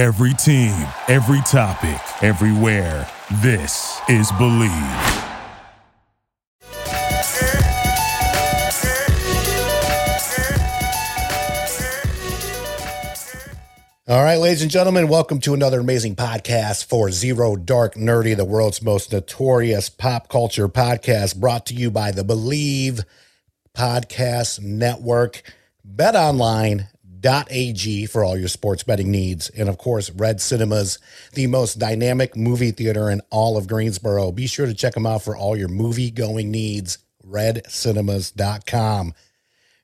Every team, every topic, everywhere. This is Bleav. All right, ladies and gentlemen, welcome to another amazing podcast for Zero Dark Nerdy, the world's most notorious pop culture podcast, brought to you by the Bleav Podcast Network, betonline.ag for all your sports betting needs, and of course, Red Cinemas, the most dynamic movie theater in all of Greensboro. Be sure to check them out for all your movie going needs, redcinemas.com.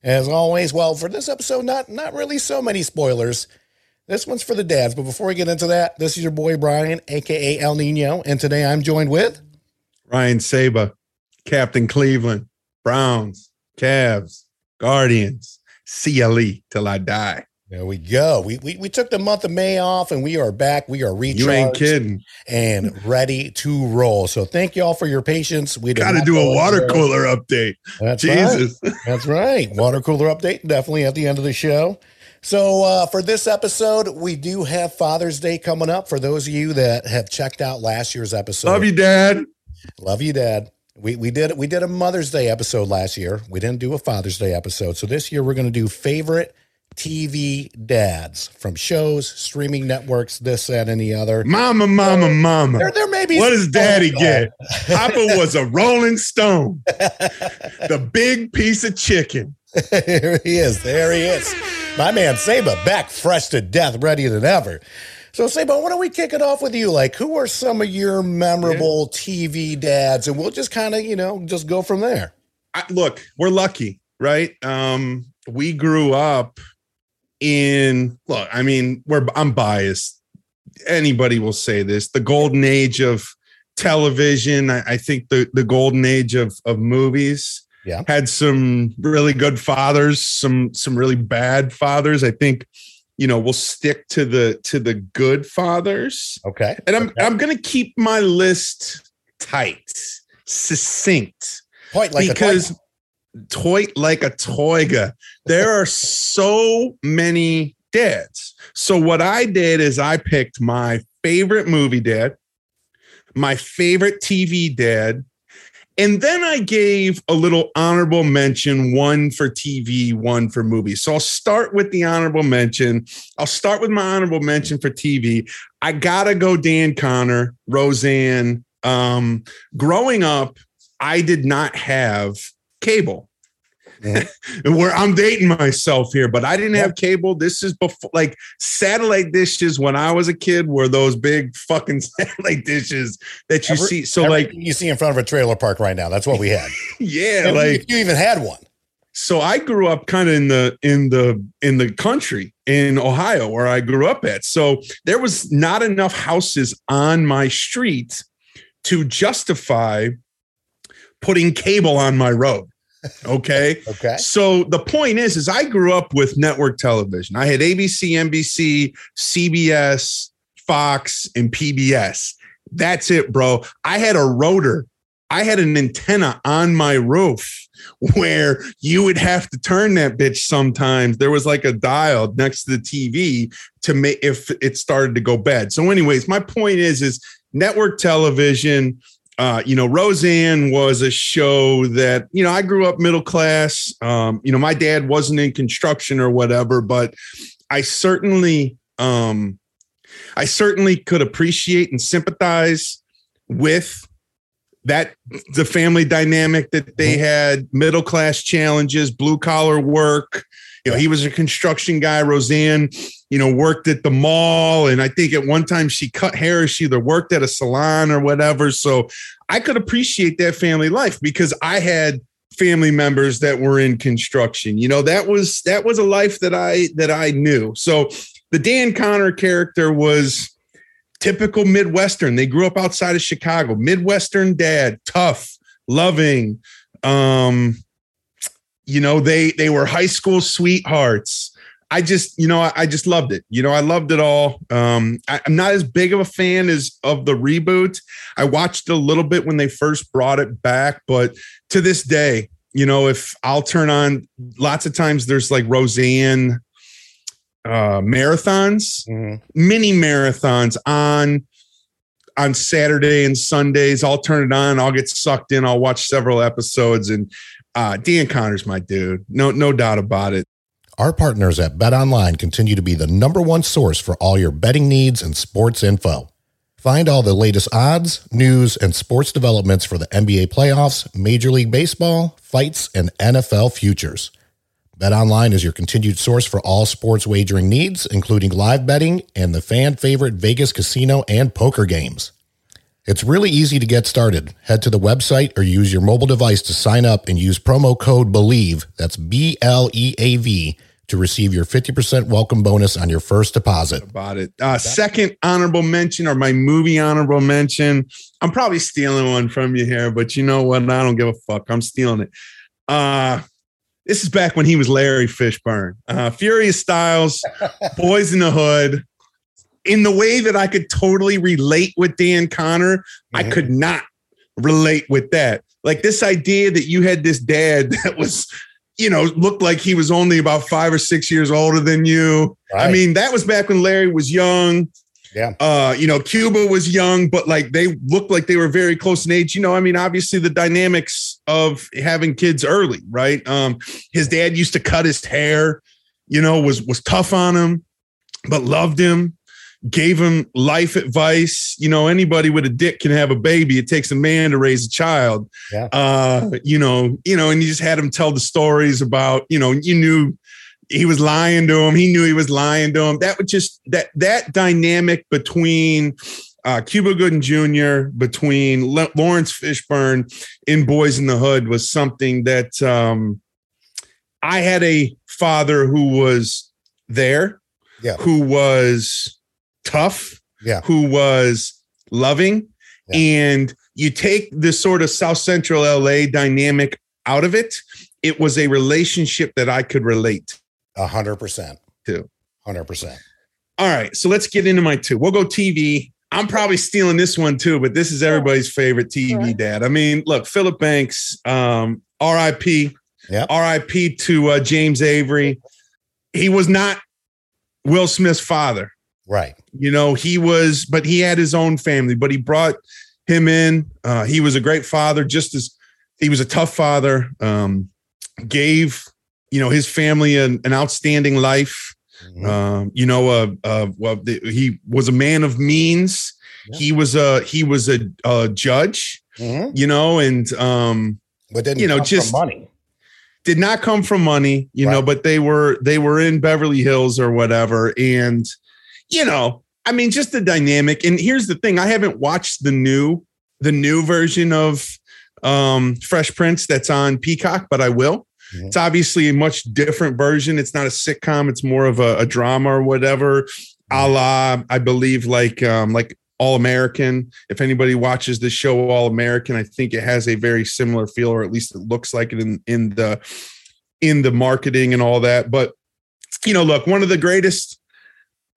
As always, well, for this episode, not not really so many spoilers. This one's for the dads, but before we get into that, this is your boy Brian, aka El Nino, and today I'm joined with Ryan Saba, Captain Cleveland, Browns, Cavs, Guardians, CLE till I die. There we go. We, we we took the month of May off and we are back. We are recharged You ain't kidding. and ready to roll. So thank you all for your patience. We Got to do a water anywhere. cooler update. That's Jesus. right. That's right. Water cooler update definitely at the end of the show. So uh, for this episode, we do have Father's Day coming up. For those of you that have checked out last year's episode, Love you, Dad. Love you, Dad. We we did we did a Mother's Day episode last year. We didn't do a Father's Day episode. So this year we're going to do favorite TV dads from shows, streaming networks, this, that, and the other. Mama, mama, mama. There, there may be What does daddy get? Papa was a rolling stone, the big piece of chicken. there he is. There he is. My man Saba back fresh to death, ready than ever. So Saba, why don't we kick it off with you? Like, who are some of your memorable TV dads? And we'll just kind of, you know, just go from there. I, look, we're lucky, right? Um, we grew up in look. I mean, we're I'm biased. Anybody will say this: the golden age of television. I, I think the the golden age of of movies. Yeah. had some really good fathers, some some really bad fathers. I think, you know, we'll stick to the to the good fathers. Okay. And I'm Okay. I'm gonna keep my list tight, succinct Point like because toy like a toiga. There are so many dads. So what I did is I picked my favorite movie dad, my favorite TV dad, and then I gave a little honorable mention, one for TV, one for movies. So I'll start with the honorable mention. I'll start with my honorable mention for TV. I gotta go Dan Conner, Roseanne. Um, growing up, I did not have cable. where I'm dating myself here, but I didn't have cable. This is before like satellite dishes when I was a kid were those big fucking satellite dishes that you Every- see. So like, you see in front of a trailer park right now. That's what we had. yeah, And like you even had one. so I grew up kind of in the in the in the country in Ohio where I grew up at. So there was not enough houses on my street to justify putting cable on my road. Okay. Okay. So the point is, is I grew up with network television. I had ABC, NBC, CBS, Fox, and PBS. That's it, bro. I had a rotor. I had an antenna on my roof where you would have to turn that bitch sometimes. There was like a dial next to the TV to make if it started to go bad. So, anyways, my point is, is network television uh, you know, Roseanne was a show that, you know, I grew up middle class. Um, you know, my dad wasn't in construction or whatever, but I certainly, um, I certainly could appreciate and sympathize with that the family dynamic that they had, middle class challenges, blue collar work. You know, he was a construction guy. Roseanne, you know, worked at the mall. And I think at one time she cut hair. She either worked at a salon or whatever. So I could appreciate that family life because I had family members that were in construction. You know, that was that was a life that I that I knew. So the Dan Conner character was typical Midwestern. They grew up outside of Chicago. Midwestern dad, tough, loving. Um, you know, they they were high school sweethearts. I just, you know, I, I just loved it. You know, I loved it all. Um, I, I'm not as big of a fan as of the reboot. I watched a little bit when they first brought it back, but to this day, you know, if I'll turn on lots of times there's like Roseanne uh, marathons, Mhm. mini marathons on on Saturday and Sundays. I'll turn it on. I'll get sucked in. I'll watch several episodes. And uh, Dan Conner's my dude. No, no doubt about it. Our partners at Bet Online continue to be the number one source for all your betting needs and sports info. Find all the latest odds, news, and sports developments for the NBA playoffs, Major League Baseball, fights, and NFL futures. Bet Online is your continued source for all sports wagering needs, including live betting and the fan favorite Vegas casino and poker games. It's really easy to get started. Head to the website or use your mobile device to sign up and use promo code BLEAV, that's B L E A V, to receive your 50% welcome bonus on your first deposit. About it. Uh, second honorable mention or my movie honorable mention. I'm probably stealing one from you here, but you know what? I don't give a fuck. I'm stealing it. Uh, this is back when he was Larry Fishburne. Uh, Furious Styles, Boyz n the Hood. In the way that I could totally relate with Dan Conner, I Mhm. could not relate with that. Like this idea that you had this dad that was, you know, looked like he was only about five or six years older than you. I mean, that was back when Larry was young. Yeah. Uh, you know, Cuba was young, but like they looked like they were very close in age. You know, I mean, obviously the dynamics of having kids early, right? Um, his dad used to cut his hair, you know, was was tough on him, but loved him, gave him life advice. You know, anybody with a dick can have a baby. It takes a man to raise a child. Yeah. Uh, you know, you know, and you just had him tell the stories about, you know, you knew he was lying to him. He knew he was lying to him. That would just that that dynamic between uh, Cuba Gooding Jr. between Le- Lawrence Fishburne in Boyz n the Hood was something that um, I had a father who was there, Yeah. who was tough, Yeah. who was loving, Yeah. and you take this sort of South Central LA dynamic out of it. It was a relationship that I could relate A hundred percent. To Hundred percent. All right, so let's get into my two. We'll go TV. I'm probably stealing this one too, but this is everybody's favorite TV dad. I mean, look, Philip Banks, um, RIP, Yep. RIP to uh, James Avery. He was not Will Smith's father. Right. You know, he was, but he had his own family, but he brought him in. Uh, he was a great father, just as he was a tough father. Um, gave, you know, his family an, an outstanding life. Mhm. Um, you know, uh, uh, well, the, he was a man of means. Yeah. He was a he was a, a judge. Mhm. You know, and um, But then You know, just- money. did not come from money. You know, but they were they were in Beverly Hills or whatever, and you know, I mean, just the dynamic. And here's the thing: I haven't watched the new the new version of um, Fresh Prince that's on Peacock, but I will. Mhm. It's obviously a much different version. It's not a sitcom; it's more of a, a drama or whatever, a la I believe like um, like All American. If anybody watches the show All American, I think it has a very similar feel, or at least it looks like it in in the in the marketing and all that. But you know, look, one of the greatest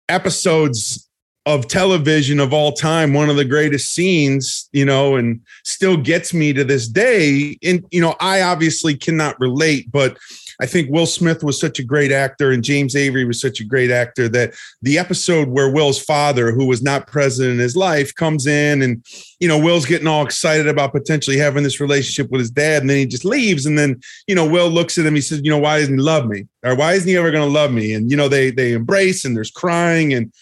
episodes of television of all time, one of the greatest scenes, you know, and still gets me to this day. And, you know, I obviously cannot relate, but I think Will Smith was such a great actor and James Avery was such a great actor that the episode where Will's father, who was not present in his life, comes in and, you know, Will's getting all excited about potentially having this relationship with his dad. And then he just leaves. And then, you know, Will looks at him, he says, you know, why doesn't he love me? Or why isn't he ever going to love me? And, you know, they, they embrace and there's crying and,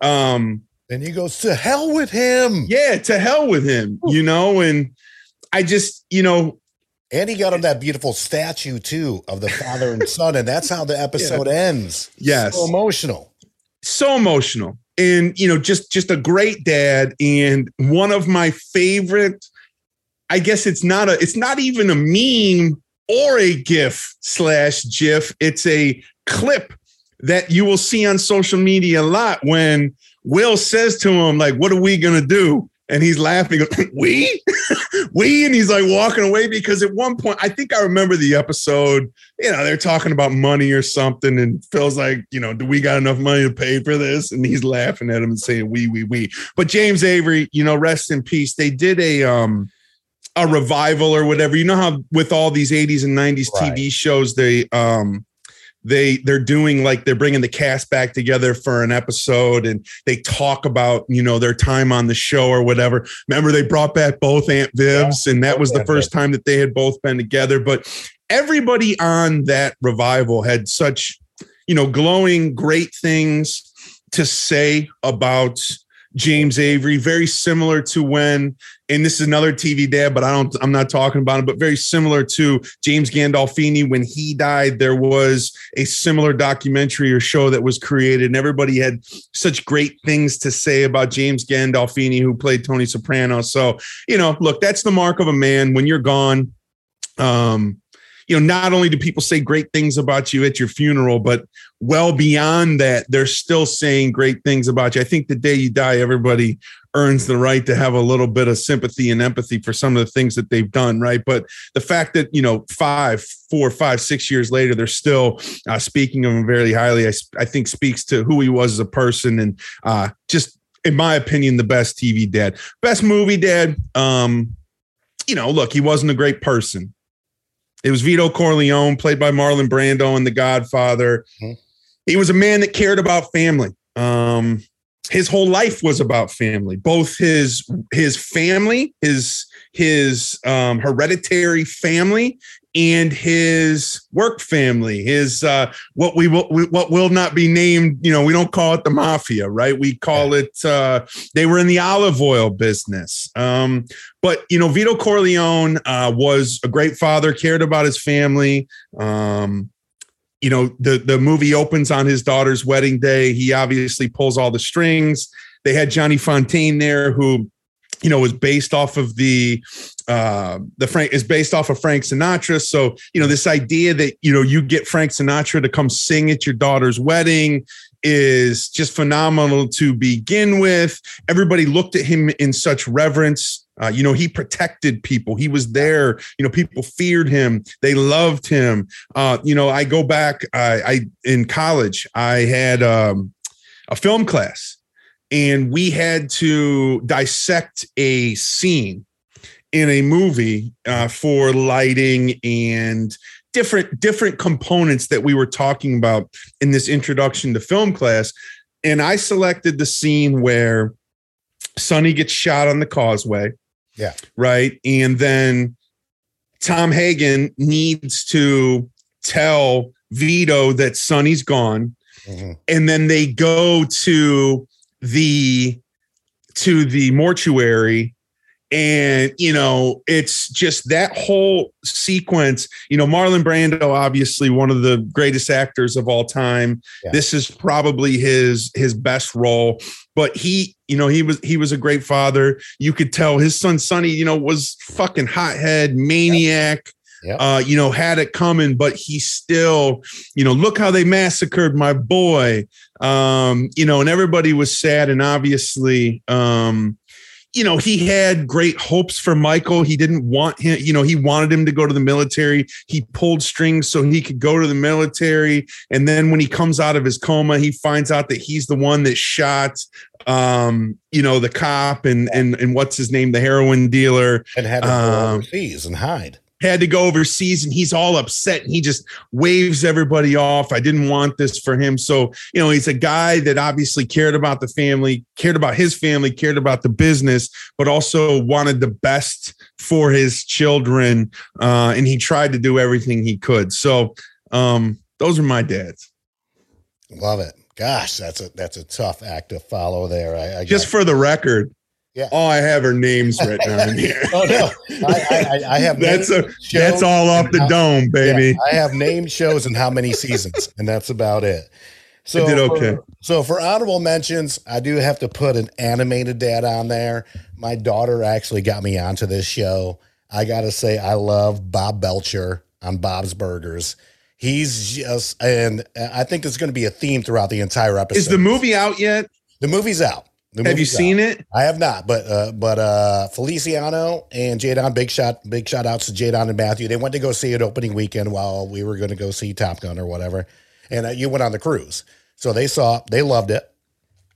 um, Then he goes to hell with him. yeah, to hell with him, you know, and I just, you know, And he got him that beautiful statue too of the father and son, and that's how the episode ends. Yes. so emotional. so emotional and you know just just a great dad and one of my favorite i guess it's not a it's not even a meme or a gif slash gif it's a clip that you will see on social media a lot when will says to him like what are we gonna do and he's laughing we? We? And he's like walking away because at one point i think i remember the episode you know they're talking about money or something and phil's like you know do we got enough money to pay for this? And he's laughing at him and saying we we we. But james avery you know rest in peace they did a um a revival or whatever. You know how with all these 80s and 90s Right. tv shows they um they they're doing like they're bringing the cast back together for an episode and they talk about you know their time on the show or whatever. Remember they brought back both aunt vivs yeah, and that was the first time that they had both been together but everybody on that revival had such you know glowing great things to say about James Avery, very similar to when, and this is another TV dad, but I don't, I'm not talking about him, but very similar to James Gandolfini when he died. There was a similar documentary or show that was created, and everybody had such great things to say about James Gandolfini, who played Tony Soprano. So, you know, look, that's the mark of a man when you're gone. Um, you know, not only do people say great things about you at your funeral, but well beyond that, they're still saying great things about you. I think the day you die, everybody earns the right to have a little bit of sympathy and empathy for some of the things that they've done, right? But the fact that, you know, five, four, five, six years later, they're still uh, speaking of him very highly, I, I think speaks to who he was as a person and uh, just, in my opinion, the best TV dad. Best movie dad. Um, you know, look, he wasn't a great person. It was Vito Corleone, played by Marlon Brando in The Godfather. Mm-hmm. He was a man that cared about family. Um, his whole life was about family, both his his family, his his um, hereditary family, and his work family, his uh, what we will what will not be named. You know, we don't call it the mafia, right? We call it. Uh, they were in the olive oil business. Um, but you know, Vito Corleone uh, was a great father, cared about his family. Um, you know, the the movie opens on his daughter's wedding day. He obviously pulls all the strings. They had Johnny Fontane there, who you know was based off of the uh, the Frank is based off of Frank Sinatra. So, you know, this idea that, you know, you get Frank Sinatra to come sing at your daughter's wedding is just phenomenal to begin with. Everybody looked at him in such reverence. Uh, you know, he protected people. He was there. You know, people feared him. They loved him. Uh, you know, I go back. I, I in college, I had um, a film class, and we had to dissect a scene in a movie uh, for lighting and different different components that we were talking about in this introduction to film class. And i selected the scene where sonny gets shot on the causeway. Yeah. Right? And then tom hagen needs to tell vito that sonny's gone. Mm-hmm. and then they go to the to the mortuary. And you know it's just that whole sequence you know marlon brando obviously one of the greatest actors of all time. Yeah. this is probably his his best role. But he you know he was he was a great father. You could tell his son sonny you know was fucking hothead maniac Yep. Uh, you know, had it coming, but he still, you know, look how they massacred my boy. Um, you know, and everybody was sad. And obviously, um, you know, he had great hopes for Michael. He didn't want him, you know, he wanted him to go to the military. He pulled strings so he could go to the military. And then when he comes out of his coma, he finds out that he's the one that shot um, you know, the cop and and and what's his name, the heroin dealer. And had to go um, overseas and hide had to go overseas and he's all upset and he just waves everybody off. I didn't want this for him. So, you know, he's a guy that obviously cared about the family, cared about his family, cared about the business, but also wanted the best for his children. Uh, and he tried to do everything he could. So, um, those are my dads. Love it. Gosh, that's a that's a tough act to follow there. I, I just for the record, yeah. All I have are names written on here. oh no, I, I, I have. that's a that's all off the how, dome, baby. Yeah, I have name shows and how many seasons, and that's about it. So I did okay. For, so for honorable mentions, I do have to put an animated dad on there. My daughter actually got me onto this show. I gotta say, I love Bob Belcher on Bob's Burgers. He's just, and I think it's going to be a theme throughout the entire episode. Is the movie out yet? The movie's out. Have you seen out. it? I have not, but uh, but uh, Feliciano and Jadon, big shot, big shout outs to Jadon and Matthew. They went to go see it opening weekend while we were going to go see Top Gun or whatever, and uh, you went on the cruise, so they saw, they loved it.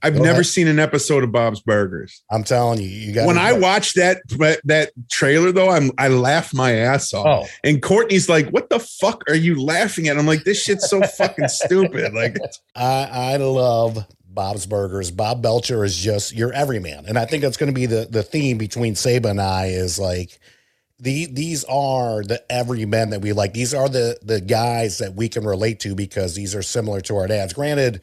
I've Go never ahead. seen an episode of Bob's Burgers. I'm telling you, you got When I watched that that trailer though, I'm I laugh my ass off. Oh, And Courtney's like, "What the fuck are you laughing at?" I'm like, "This shit's so fucking stupid." Like, I I love Bob's Burgers. Bob Belcher is just your everyman, and I think that's going to be the the theme between Saba and I is like. The, these are the everymen that we like. These are the the guys that we can relate to because these are similar to our dads. Granted,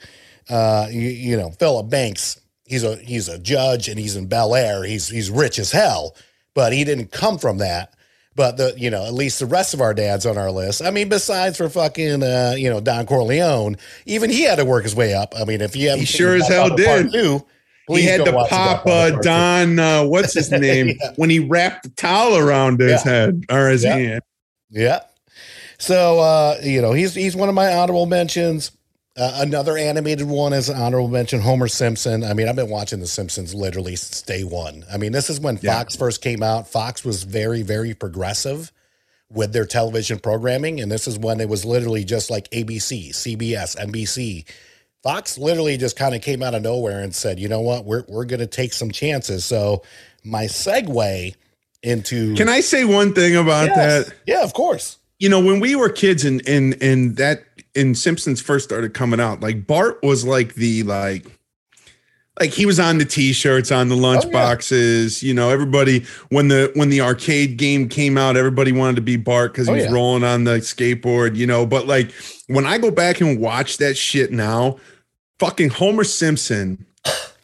uh, you, you know, Philip Banks, he's a he's a judge and he's in Bel Air. He's he's rich as hell, but he didn't come from that. But the you know at least the rest of our dads on our list. I mean, besides for fucking uh, you know Don Corleone, even he had to work his way up. I mean, if you haven't He sure as hell did. Two, he had to pop uh, Don. Uh, what's his name Yeah. when he wrapped the towel around his Yeah. head or his Yeah. hand? Yeah. So uh, you know, he's he's one of my honorable mentions. Uh, another animated one is an honorable mention, Homer Simpson. I mean, I've been watching The Simpsons literally since day one. I mean, this is when Yeah. Fox first came out. Fox was very, very progressive with their television programming, and this is when it was literally just like ABC, CBS, NBC. Fox literally just kind of came out of nowhere and said, "You know what? We're we're going to take some chances." So my segue into Can I say one thing about Yes. that? Yeah, of course. you know when we were kids and and and that and simpsons first started coming out like bart was like the like like he was on the t-shirts on the lunch Oh, yeah. boxes you know everybody when the when the arcade game came out everybody wanted to be bart because he Oh, was yeah. rolling on the skateboard you know but like when i go back and watch that shit now fucking homer simpson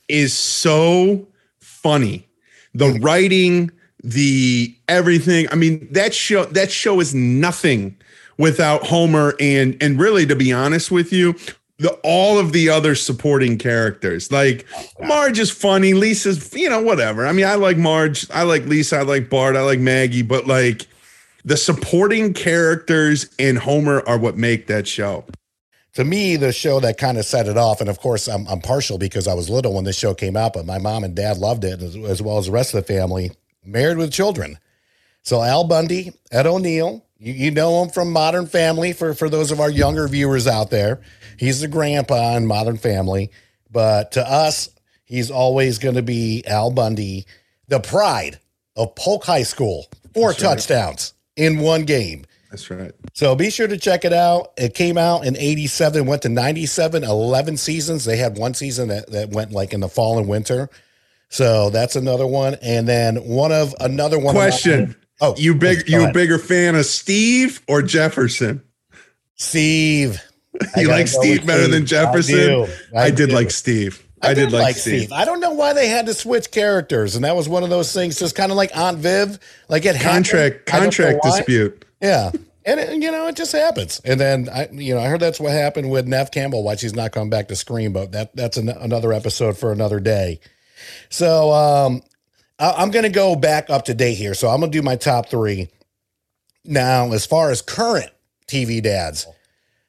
is so funny the writing the everything i mean that show that show is nothing without homer and and really to be honest with you the all of the other supporting characters like marge is funny lisa's you know whatever i mean i like marge i like lisa i like bart i like maggie but like the supporting characters and homer are what make that show to me, the show that kind of set it off, and of course, I'm, I'm partial because I was little when this show came out, but my mom and dad loved it as, as well as the rest of the family. Married with Children. So Al Bundy, Ed O'Neill, you, you know him from Modern Family for, for those of our younger viewers out there. He's the grandpa in Modern Family, but to us, he's always going to be Al Bundy, the pride of Polk High School. Four That's right. touchdowns in one game. that's right So be sure to check it out. It came out in 87, went to 97, 11 seasons. They had one season that, that went like in the fall and winter. So that's another one. And then one of another one. question oh, you big you a bigger fan of steve or jefferson Steve. I You like Steve better than Jefferson? I, do. I, did do. like Steve. I, did, like Steve. I don't know why they had to switch characters, and that was one of those things, just kind of like Aunt Viv, like it. Contract I contract dispute. Yeah. And it, you know, it just happens. And then I, you know, I heard that's what happened with Neve Campbell, why she's not coming back to Scream, but that that's an, another episode for another day. So um, I, I'm going to go back up to date here. So I'm going to do my top three. Now, as far as current TV dads,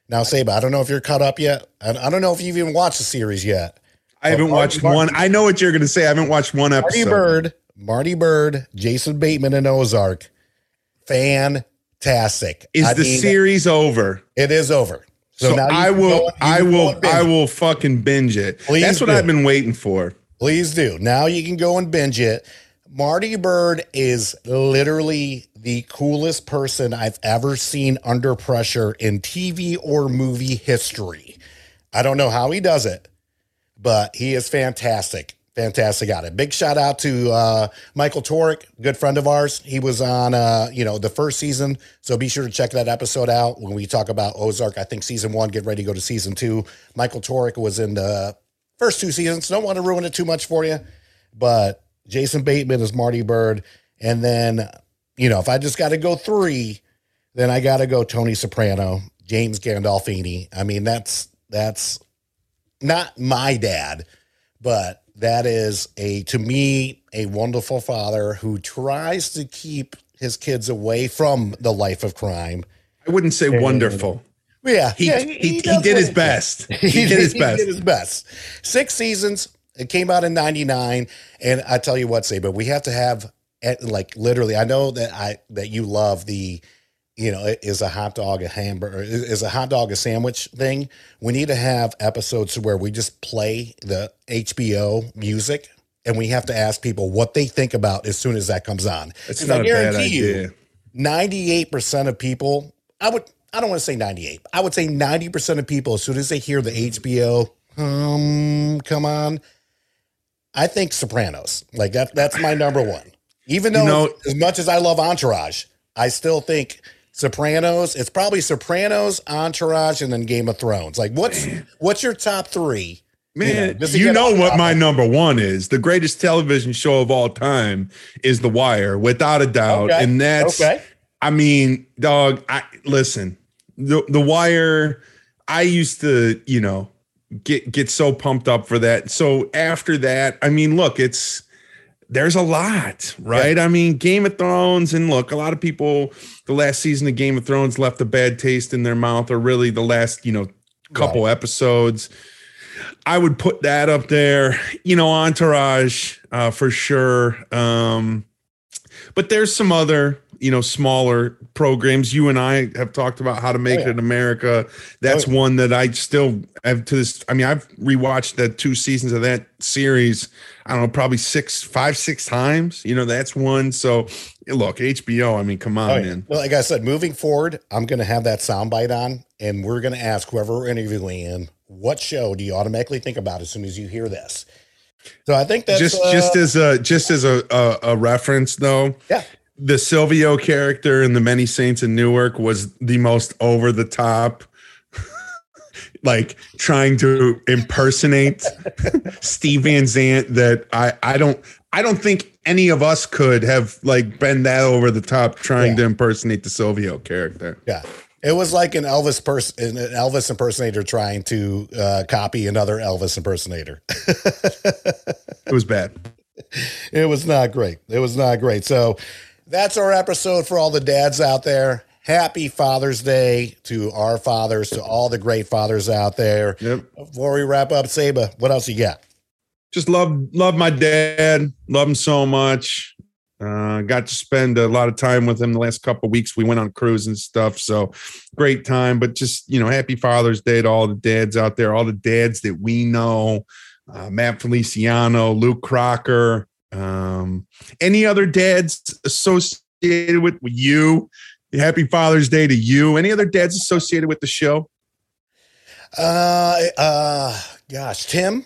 now Saba, I don't know if you're caught up yet. I, I don't know if you've even watched the series yet. I haven't Marty watched Martin. one. I know what you're going to say. I haven't watched one episode. Marty episode. Byrde, Marty Byrde, Jason Bateman, and Ozark, fantastic. Is I the mean, series over? It is over. So, now I will. go- I will. I will fucking binge it. Please That's what do. I've been waiting for. Please do. Now you can go and binge it. Marty Byrde is literally the coolest person I've ever seen under pressure in TV or movie history. I don't know how he does it, but he is fantastic. Fantastic at it. Big shout out to uh, Michael Torek, good friend of ours. He was on, uh, you know, the first season, so be sure to check that episode out when we talk about Ozark. I think season one. Get ready to go to season two. Michael Torek was in the first two seasons. Don't want to ruin it too much for you, but Jason Bateman is Marty Byrde, and then you know if I just got to go three, then I got to go Tony Soprano, James Gandolfini. I mean that's that's not my dad, but that is a to me a wonderful father who tries to keep his kids away from the life of crime. I wouldn't say wonderful. Yeah, He yeah, he, he, does did his he best. He did his best. He did his best. Six seasons. It came out in '99, and I tell you what, say, but we have to have like literally. I know that I that you love the you know, is a hot dog a hamburger? Is a hot dog a sandwich thing? We need to have episodes where we just play the HBO music, and we have to ask people what they think about as soon as that comes on. It's not a bad guarantee you, idea. 98% of people, I would, I don't want to say 98, I would say 90% of people, as soon as they hear the HBO, um, come on, I think Sopranos. Like that, that's my number one. Even though, You know- as much as I love Entourage, I still think Sopranos, it's probably Sopranos, Entourage, and then Game of Thrones. Like, what's, what's your top three? Man, just to you know what my number one is. The greatest television show of all time is The Wire, without a doubt. Okay, And that's, okay. I mean, dog, I listen, the, the Wire, I used to, you know, get get so pumped up for that. So after that, I mean, look, it's there's a lot, right? I mean, Game of Thrones, and look, a lot of people, the last season of Game of Thrones left a bad taste in their mouth, or really the last, you know, couple episodes. I would put that up there, you know, Entourage uh, for sure. Um, but there's some other, you know, smaller programs. You and I have talked about how to make Oh, yeah. it in America. That's Oh, yeah. one that I still have to this. I mean, I've rewatched the two seasons of that series. I don't know, probably six, five, six times. You know, that's one. So look, HBO. I mean, come on, Oh, yeah. man. Well, like I said, moving forward, I'm going to have that soundbite on, and we're going to ask whoever we're interviewing, in, what show do you automatically think about as soon as you hear this? So I think that's just uh, just as a just as a, a a reference though yeah. The silvio character in the many saints in newark was the most over the top like trying to impersonate steve van zandt that i i don't i don't think any of us could have like been that over the top trying Yeah. to impersonate the silvio character Yeah. It was like an Elvis person, an Elvis impersonator trying to uh, copy another Elvis impersonator. it was bad it was not great. It was not great. So that's our episode for all the dads out there. Happy Father's Day to our fathers, to all the great fathers out there. yep Before we wrap up, Saba, what else you got? just love love my dad love him so much uh got to spend a lot of time with him the last couple of weeks we went on cruise and stuff so great time but just you know happy father's day to all the dads out there all the dads that we know uh, matt feliciano luke crocker um any other dads associated with you happy father's day to you any other dads associated with the show Uh, uh, gosh, Tim,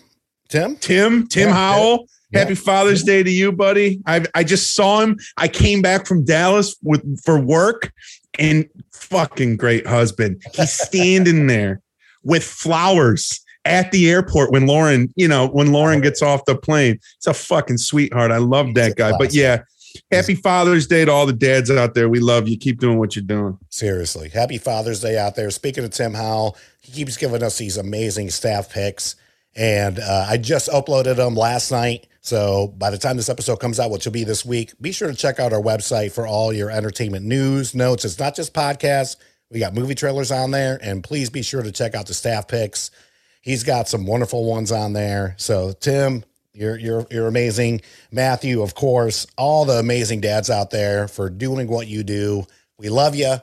Tim. Tim, Tim Yeah, Howell. yeah. Happy Father's Day to you, buddy. I I just saw him. I came back from Dallas with for work, and fucking great husband. He's standing there with flowers at the airport when Lauren, you know, when Lauren gets off the plane. It's a fucking sweetheart. I love that guy. But yeah, happy Father's Day to all the dads out there. We love you. Keep doing what you're doing. Seriously, happy Father's Day out there. Speaking of Tim Howell, he keeps giving us these amazing staff picks, and uh, I just uploaded them last night. So by the time this episode comes out, which will be this week, be sure to check out our website for all your entertainment news, notes. It's not just podcasts. We got movie trailers on there, and please be sure to check out the staff picks. He's got some wonderful ones on there. So Tim, you're you're you're amazing. Matthew, of course, all the amazing dads out there for doing what you do. We love you.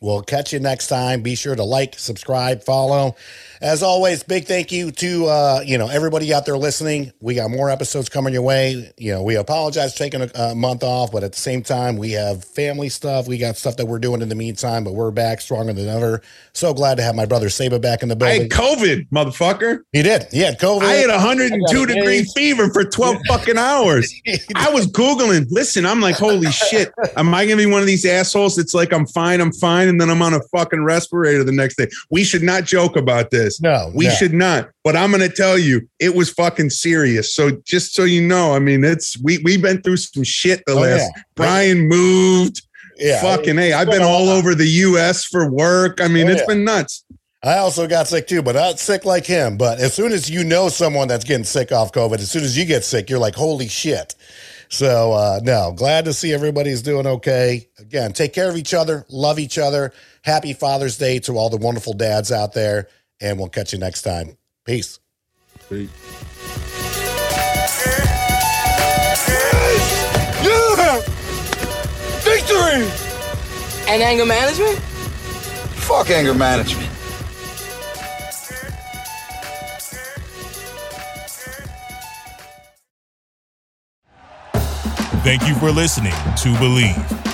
We'll catch you next time. Be sure to like, subscribe, follow. As always, big thank you to uh, you know everybody out there listening. We got more episodes coming your way. You know, we apologize for taking a, a month off, but at the same time, we have family stuff. We got stuff that we're doing in the meantime, but we're back stronger than ever. So glad to have my brother Saba back in the building. I building. had COVID, motherfucker. he did. He had COVID. I had 102 degree AIDS. fever for 12 fucking hours. I was Googling. Listen, I'm like, holy shit. Am I going to be one of these assholes It's like, I'm fine, I'm fine. And then I'm on a fucking respirator the next day. We should not joke about this. No, We no. should not. But I'm going to tell you, it was fucking serious. So just so you know, I mean, it's, we, we've been through some shit the Oh, last, yeah. Brian moved. Yeah, fucking, hey, I've been been all over the US for work. I mean, Oh, it's yeah. been nuts. I also got sick too, but not sick like him. But as soon as you know someone that's getting sick off COVID, as soon as you get sick, you're like, holy shit. So, uh, no, glad to see everybody's doing okay. Again, take care of each other, love each other. Happy Father's Day to all the wonderful dads out there. And we'll catch you next time. Peace. Yeah! Victory! And anger management? Fuck anger management. Thank you for listening to Bleav.